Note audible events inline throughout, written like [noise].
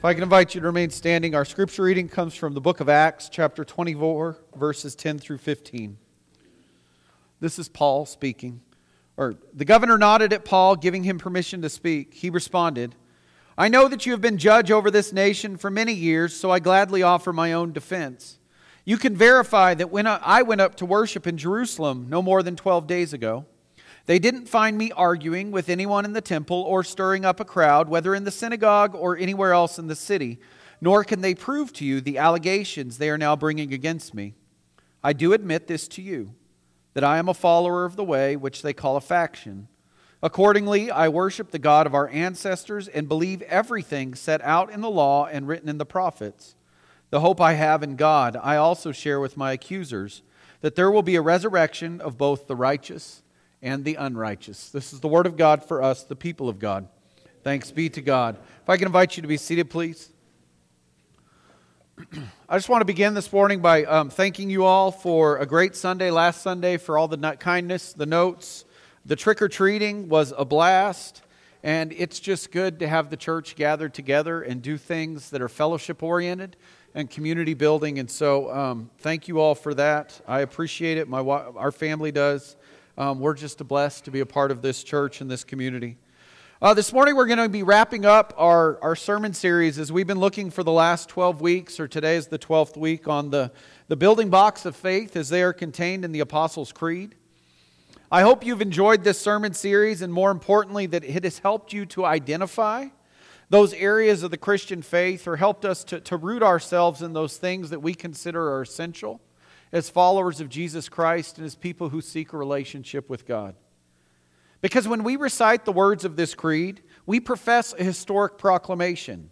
If I can invite you to remain standing, our scripture reading comes from the book of Acts, chapter 24, verses 10 through 15. This is Paul speaking. Or the governor nodded at Paul, giving him permission to speak. He responded, I know that you have been judge over this nation for many years, so I gladly offer my own defense. You can verify that when I went up to worship in Jerusalem no more than 12 days ago, they didn't find me arguing with anyone in the temple or stirring up a crowd, whether in the synagogue or anywhere else in the city, nor can they prove to you the allegations they are now bringing against me. I do admit this to you, that I am a follower of the way, which they call a faction. Accordingly, I worship the God of our ancestors and believe everything set out in the law and written in the prophets. The hope I have in God, I also share with my accusers, that there will be a resurrection of both the righteous and the unrighteous. This is the word of God for us, the people of God. Thanks be to God. If I can invite you to be seated, please. [clears throat] I just want to begin this morning by um, thanking you all for a great Sunday last Sunday, for all the kindness, the notes. The trick or treating was a blast, and it's just good to have the church gathered together and do things that are fellowship oriented and community building. And so, um, thank you all for that. I appreciate it. My, our family does. Um, we're just blessed to be a part of this church and this community. Uh, this morning, we're going to be wrapping up our, our sermon series as we've been looking for the last 12 weeks, or today is the 12th week, on the, the building blocks of faith as they are contained in the Apostles' Creed. I hope you've enjoyed this sermon series, and more importantly, that it has helped you to identify those areas of the Christian faith or helped us to, to root ourselves in those things that we consider are essential as followers of Jesus Christ and as people who seek a relationship with God. Because when we recite the words of this creed, we profess a historic proclamation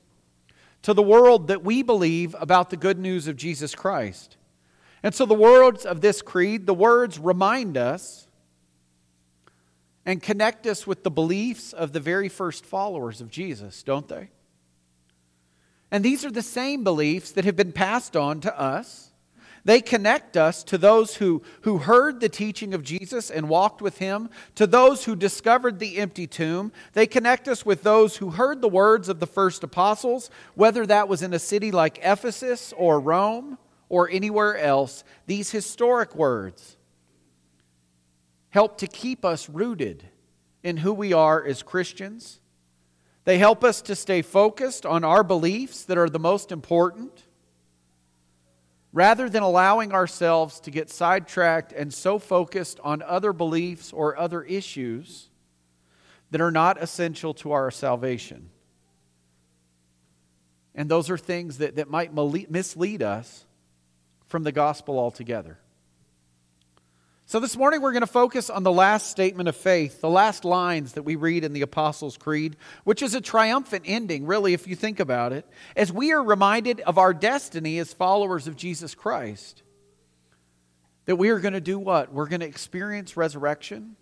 to the world that we believe about the good news of Jesus Christ. And so the words of this creed, the words remind us and connect us with the beliefs of the very first followers of Jesus, don't they? And these are the same beliefs that have been passed on to us they connect us to those who, who heard the teaching of Jesus and walked with him, to those who discovered the empty tomb. They connect us with those who heard the words of the first apostles, whether that was in a city like Ephesus or Rome or anywhere else. These historic words help to keep us rooted in who we are as Christians. They help us to stay focused on our beliefs that are the most important rather than allowing ourselves to get sidetracked and so focused on other beliefs or other issues that are not essential to our salvation. And those are things that, that might mislead us from the gospel altogether. So, this morning we're going to focus on the last statement of faith, the last lines that we read in the Apostles' Creed, which is a triumphant ending, really, if you think about it, as we are reminded of our destiny as followers of Jesus Christ. That we are going to do what? We're going to experience resurrection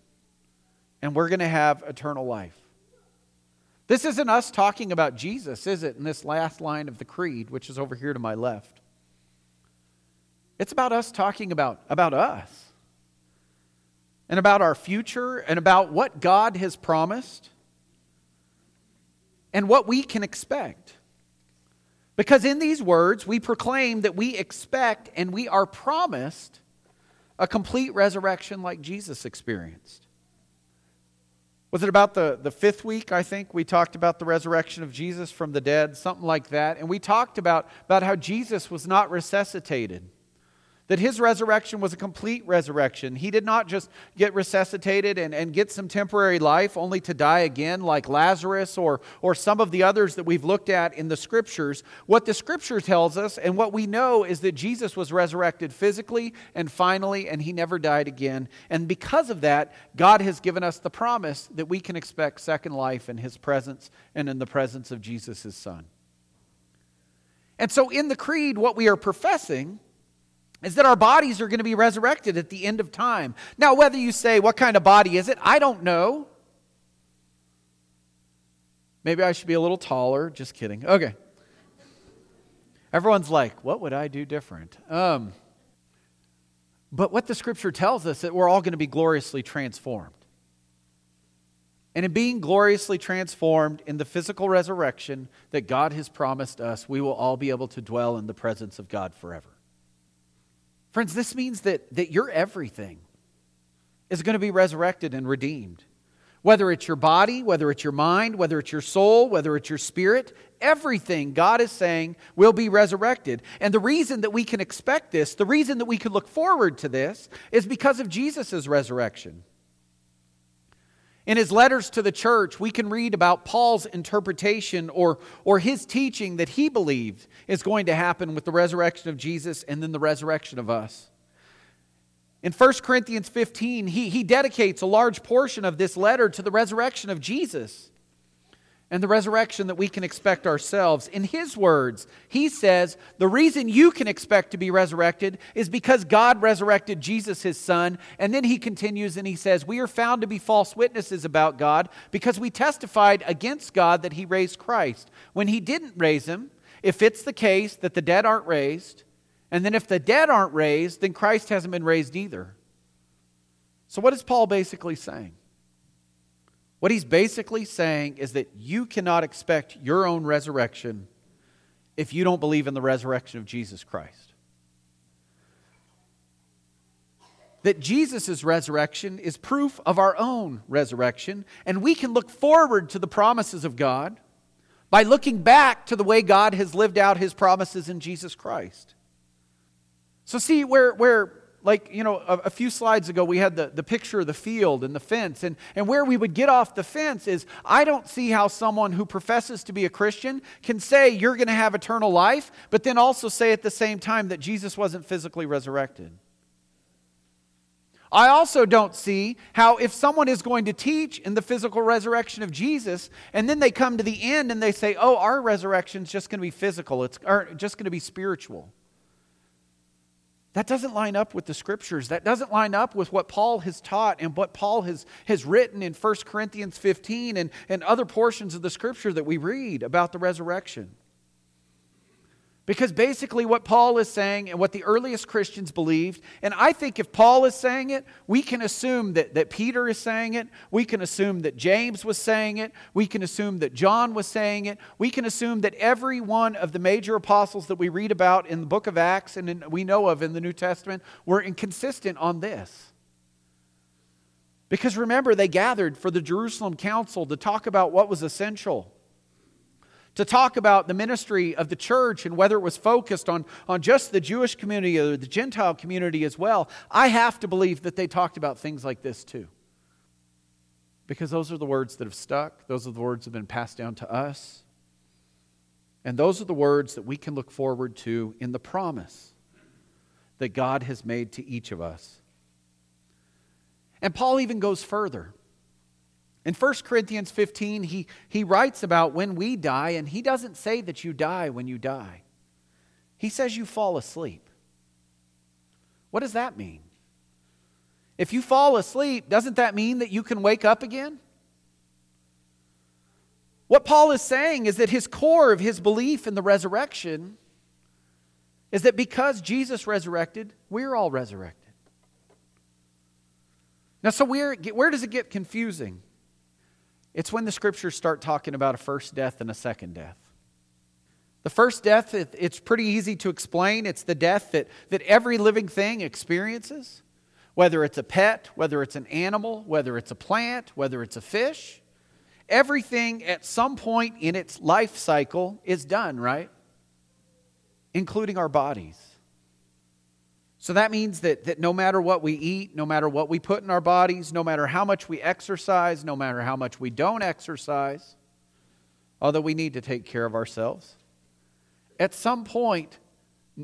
and we're going to have eternal life. This isn't us talking about Jesus, is it, in this last line of the Creed, which is over here to my left? It's about us talking about, about us and about our future and about what God has promised and what we can expect. Because in these words, we proclaim that we expect and we are promised a complete resurrection like Jesus experienced. Was it about the, the fifth week, I think? We talked about the resurrection of Jesus from the dead, something like that. And we talked about, about how Jesus was not resuscitated that his resurrection was a complete resurrection. He did not just get resuscitated and, and get some temporary life only to die again, like Lazarus or, or some of the others that we've looked at in the scriptures. What the scripture tells us and what we know is that Jesus was resurrected physically and finally, and he never died again. And because of that, God has given us the promise that we can expect second life in his presence and in the presence of Jesus, his son. And so in the creed, what we are professing is that our bodies are going to be resurrected at the end of time. Now, whether you say, what kind of body is it? I don't know. Maybe I should be a little taller. Just kidding. Okay. Everyone's like, what would I do different? Um, but what the scripture tells us that we're all going to be gloriously transformed. And in being gloriously transformed in the physical resurrection that God has promised us, we will all be able to dwell in the presence of God forever. Friends, this means that, that your everything is going to be resurrected and redeemed. Whether it's your body, whether it's your mind, whether it's your soul, whether it's your spirit, everything God is saying will be resurrected. And the reason that we can expect this, the reason that we can look forward to this, is because of Jesus' resurrection. In his letters to the church, we can read about Paul's interpretation or, or his teaching that he believed is going to happen with the resurrection of Jesus and then the resurrection of us. In 1 Corinthians 15, he, he dedicates a large portion of this letter to the resurrection of Jesus and the resurrection that we can expect ourselves. In his words, he says, The reason you can expect to be resurrected is because God resurrected Jesus, his son. And then he continues and he says, We are found to be false witnesses about God because we testified against God that he raised Christ when he didn't raise him. If it's the case that the dead aren't raised, and then if the dead aren't raised, then Christ hasn't been raised either. So, what is Paul basically saying? What he's basically saying is that you cannot expect your own resurrection if you don't believe in the resurrection of Jesus Christ. That Jesus' resurrection is proof of our own resurrection, and we can look forward to the promises of God by looking back to the way God has lived out his promises in Jesus Christ. So, see, where, where like, you know, a, a, few slides ago, we had the, the picture of the field and the fence. And, and where we would get off the fence is I don't see how someone who professes to be a Christian can say you're going to have eternal life, but then also say at the same time that Jesus wasn't physically resurrected. I also don't see how, if someone is going to teach in the physical resurrection of Jesus, and then they come to the end and they say, oh, our resurrection is just going to be physical, it's just going to be spiritual. That doesn't line up with the scriptures. That doesn't line up with what Paul has taught and what Paul has, has written in 1 Corinthians 15 and, and other portions of the scripture that we read about the resurrection. Because basically, what Paul is saying and what the earliest Christians believed, and I think if Paul is saying it, we can assume that, that Peter is saying it, we can assume that James was saying it, we can assume that John was saying it, we can assume that every one of the major apostles that we read about in the book of Acts and in, we know of in the New Testament were inconsistent on this. Because remember, they gathered for the Jerusalem Council to talk about what was essential to talk about the ministry of the church and whether it was focused on, on just the Jewish community or the Gentile community as well, I have to believe that they talked about things like this too. Because those are the words that have stuck, those are the words that have been passed down to us. And those are the words that we can look forward to in the promise that God has made to each of us. And Paul even goes further. In 1 Corinthians 15, he, he writes about when we die, and he doesn't say that you die when you die. He says you fall asleep. What does that mean? If you fall asleep, doesn't that mean that you can wake up again? What Paul is saying is that his core of his belief in the resurrection is that because Jesus resurrected, we're all resurrected. Now, so where, where does it get confusing? It's when the scriptures start talking about a first death and a second death. The first death, it's pretty easy to explain. It's the death that, that every living thing experiences, whether it's a pet, whether it's an animal, whether it's a plant, whether it's a fish. Everything at some point in its life cycle is done, right? Including our bodies. So that means that, that no matter what we eat, no matter what we put in our bodies, no matter how much we exercise, no matter how much we don't exercise, although we need to take care of ourselves, at some point,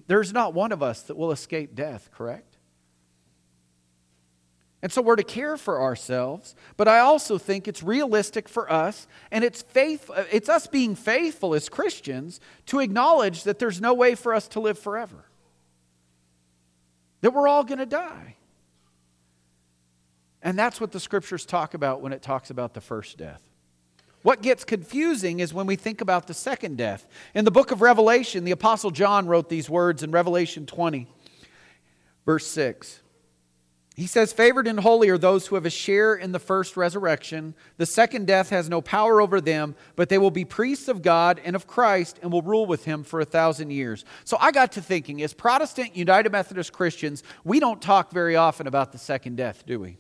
there's not one of us that will escape death, correct? And so we're to care for ourselves, but I also think it's realistic for us and it's faith it's us being faithful as Christians to acknowledge that there's no way for us to live forever that we're all going to die. And that's what the scriptures talk about when it talks about the first death. What gets confusing is when we think about the second death. In the book of Revelation, the Apostle John wrote these words in Revelation 20, verse 6. He says, Favored and holy are those who have a share in the first resurrection. The second death has no power over them, but they will be priests of God and of Christ and will rule with him for a thousand years. So I got to thinking, as Protestant United Methodist Christians, we don't talk very often about the second death, do we?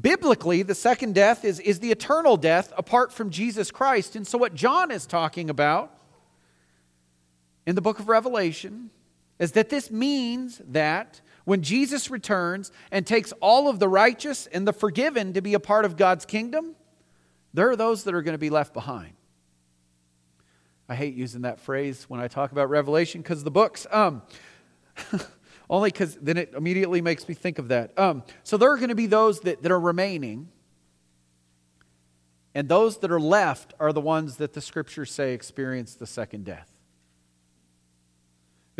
Biblically, the second death is, is the eternal death apart from Jesus Christ. And so, what John is talking about in the book of Revelation is that this means that when Jesus returns and takes all of the righteous and the forgiven to be a part of God's kingdom, there are those that are going to be left behind. I hate using that phrase when I talk about Revelation because the books. Um, [laughs] only because then it immediately makes me think of that. Um, so there are going to be those that, that are remaining, and those that are left are the ones that the scriptures say experience the second death.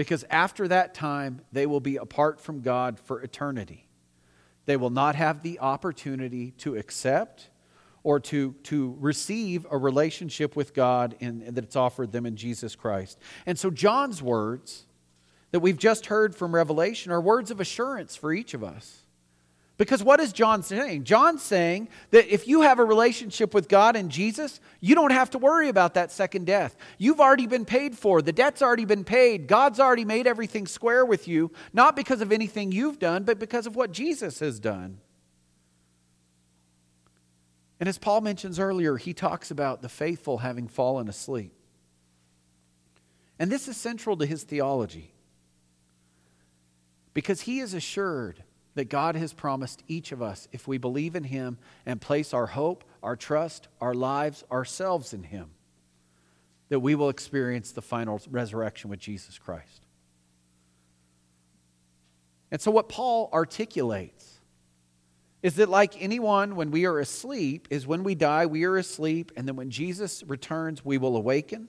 Because after that time, they will be apart from God for eternity. They will not have the opportunity to accept or to, to receive a relationship with God in, in, that it's offered them in Jesus Christ. And so, John's words that we've just heard from Revelation are words of assurance for each of us. Because what is John saying? John's saying that if you have a relationship with God and Jesus, you don't have to worry about that second death. You've already been paid for. The debt's already been paid. God's already made everything square with you, not because of anything you've done, but because of what Jesus has done. And as Paul mentions earlier, he talks about the faithful having fallen asleep. And this is central to his theology because he is assured that God has promised each of us if we believe in Him and place our hope, our trust, our lives, ourselves in Him, that we will experience the final resurrection with Jesus Christ. And so, what Paul articulates is that, like anyone, when we are asleep, is when we die, we are asleep, and then when Jesus returns, we will awaken.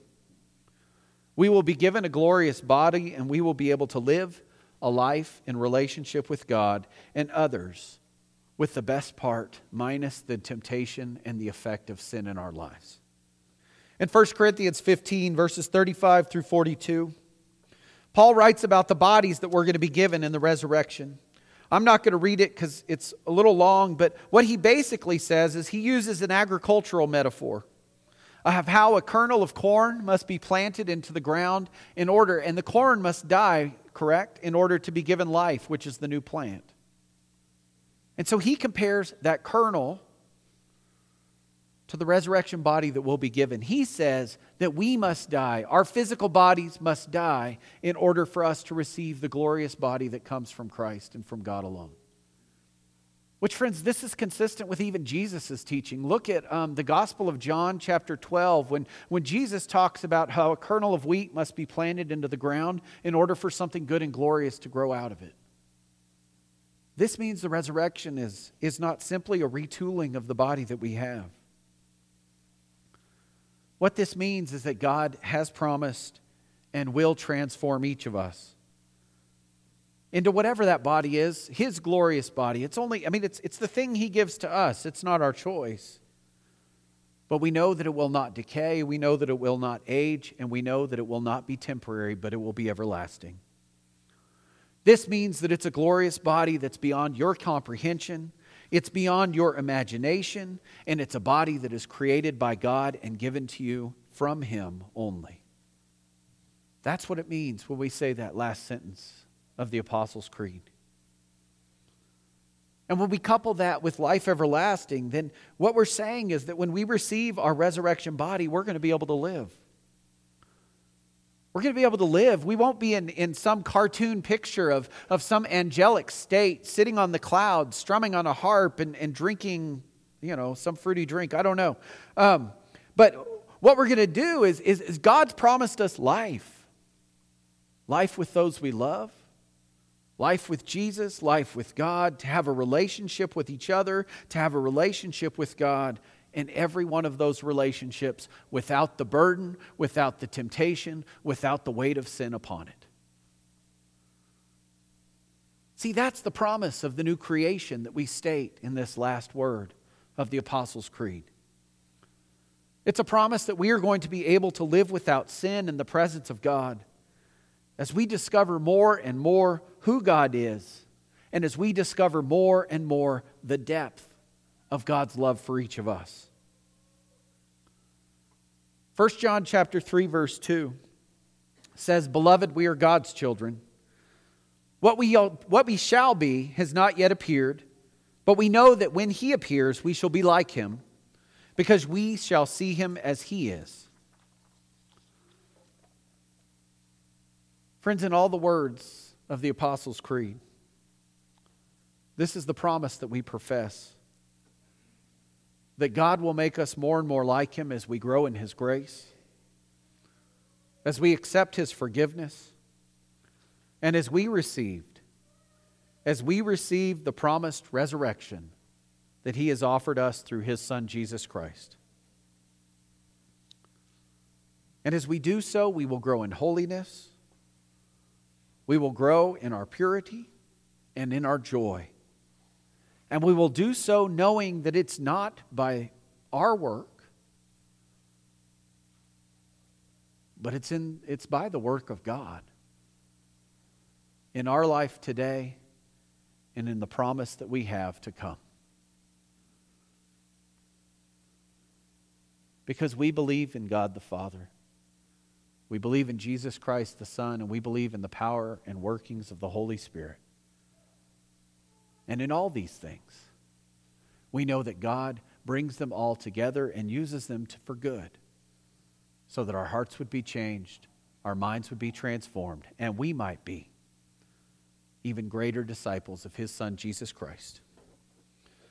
We will be given a glorious body, and we will be able to live a life in relationship with God and others with the best part, minus the temptation and the effect of sin in our lives. In 1 Corinthians 15, verses 35 through 42, Paul writes about the bodies that we're going to be given in the resurrection. I'm not going to read it because it's a little long, but what he basically says is he uses an agricultural metaphor of how a kernel of corn must be planted into the ground in order, and the corn must die correct? In order to be given life, which is the new plant. And so he compares that kernel to the resurrection body that will be given. He says that we must die, our physical bodies must die in order for us to receive the glorious body that comes from Christ and from God alone. Which, friends, this is consistent with even Jesus' teaching. Look at um, the Gospel of John, chapter 12, when, when Jesus talks about how a kernel of wheat must be planted into the ground in order for something good and glorious to grow out of it. This means the resurrection is, is not simply a retooling of the body that we have. What this means is that God has promised and will transform each of us into whatever that body is, his glorious body. It's only, I mean, it's, it's the thing he gives to us, it's not our choice. But we know that it will not decay, we know that it will not age, and we know that it will not be temporary, but it will be everlasting. This means that it's a glorious body that's beyond your comprehension, it's beyond your imagination, and it's a body that is created by God and given to you from Him only. That's what it means when we say that last sentence of the Apostles' Creed. And when we couple that with life everlasting, then what we're saying is that when we receive our resurrection body, we're going to be able to live. We're going to be able to live. We won't be in, in some cartoon picture of, of some angelic state, sitting on the clouds, strumming on a harp, and, and drinking, you know, some fruity drink. I don't know. Um, but what we're going to do is, is, is God's promised us life life with those we love, life with Jesus, life with God, to have a relationship with each other, to have a relationship with God, and every one of those relationships without the burden, without the temptation, without the weight of sin upon it. See, that's the promise of the new creation that we state in this last word of the Apostles' Creed. It's a promise that we are going to be able to live without sin in the presence of God as we discover more and more who God is and as we discover more and more the depth of God's love for each of us. 1 John chapter 3 verse 2 says, "Beloved, we are God's children. What we, what we shall be has not yet appeared, but we know that when he appears, we shall be like him, because we shall see him as he is." Friends, in all the words of the Apostles' Creed, this is the promise that we profess that God will make us more and more like Him as we grow in His grace, as we accept His forgiveness, and as we received, as we receive the promised resurrection that He has offered us through His Son, Jesus Christ. And as we do so, we will grow in holiness we will grow in our purity and in our joy. And we will do so knowing that it's not by our work, but it's, in, it's by the work of God in our life today and in the promise that we have to come. Because we believe in God the Father. We believe in Jesus Christ the Son, and we believe in the power and workings of the Holy Spirit. And in all these things, we know that God brings them all together and uses them to, for good, so that our hearts would be changed, our minds would be transformed, and we might be even greater disciples of His Son, Jesus Christ.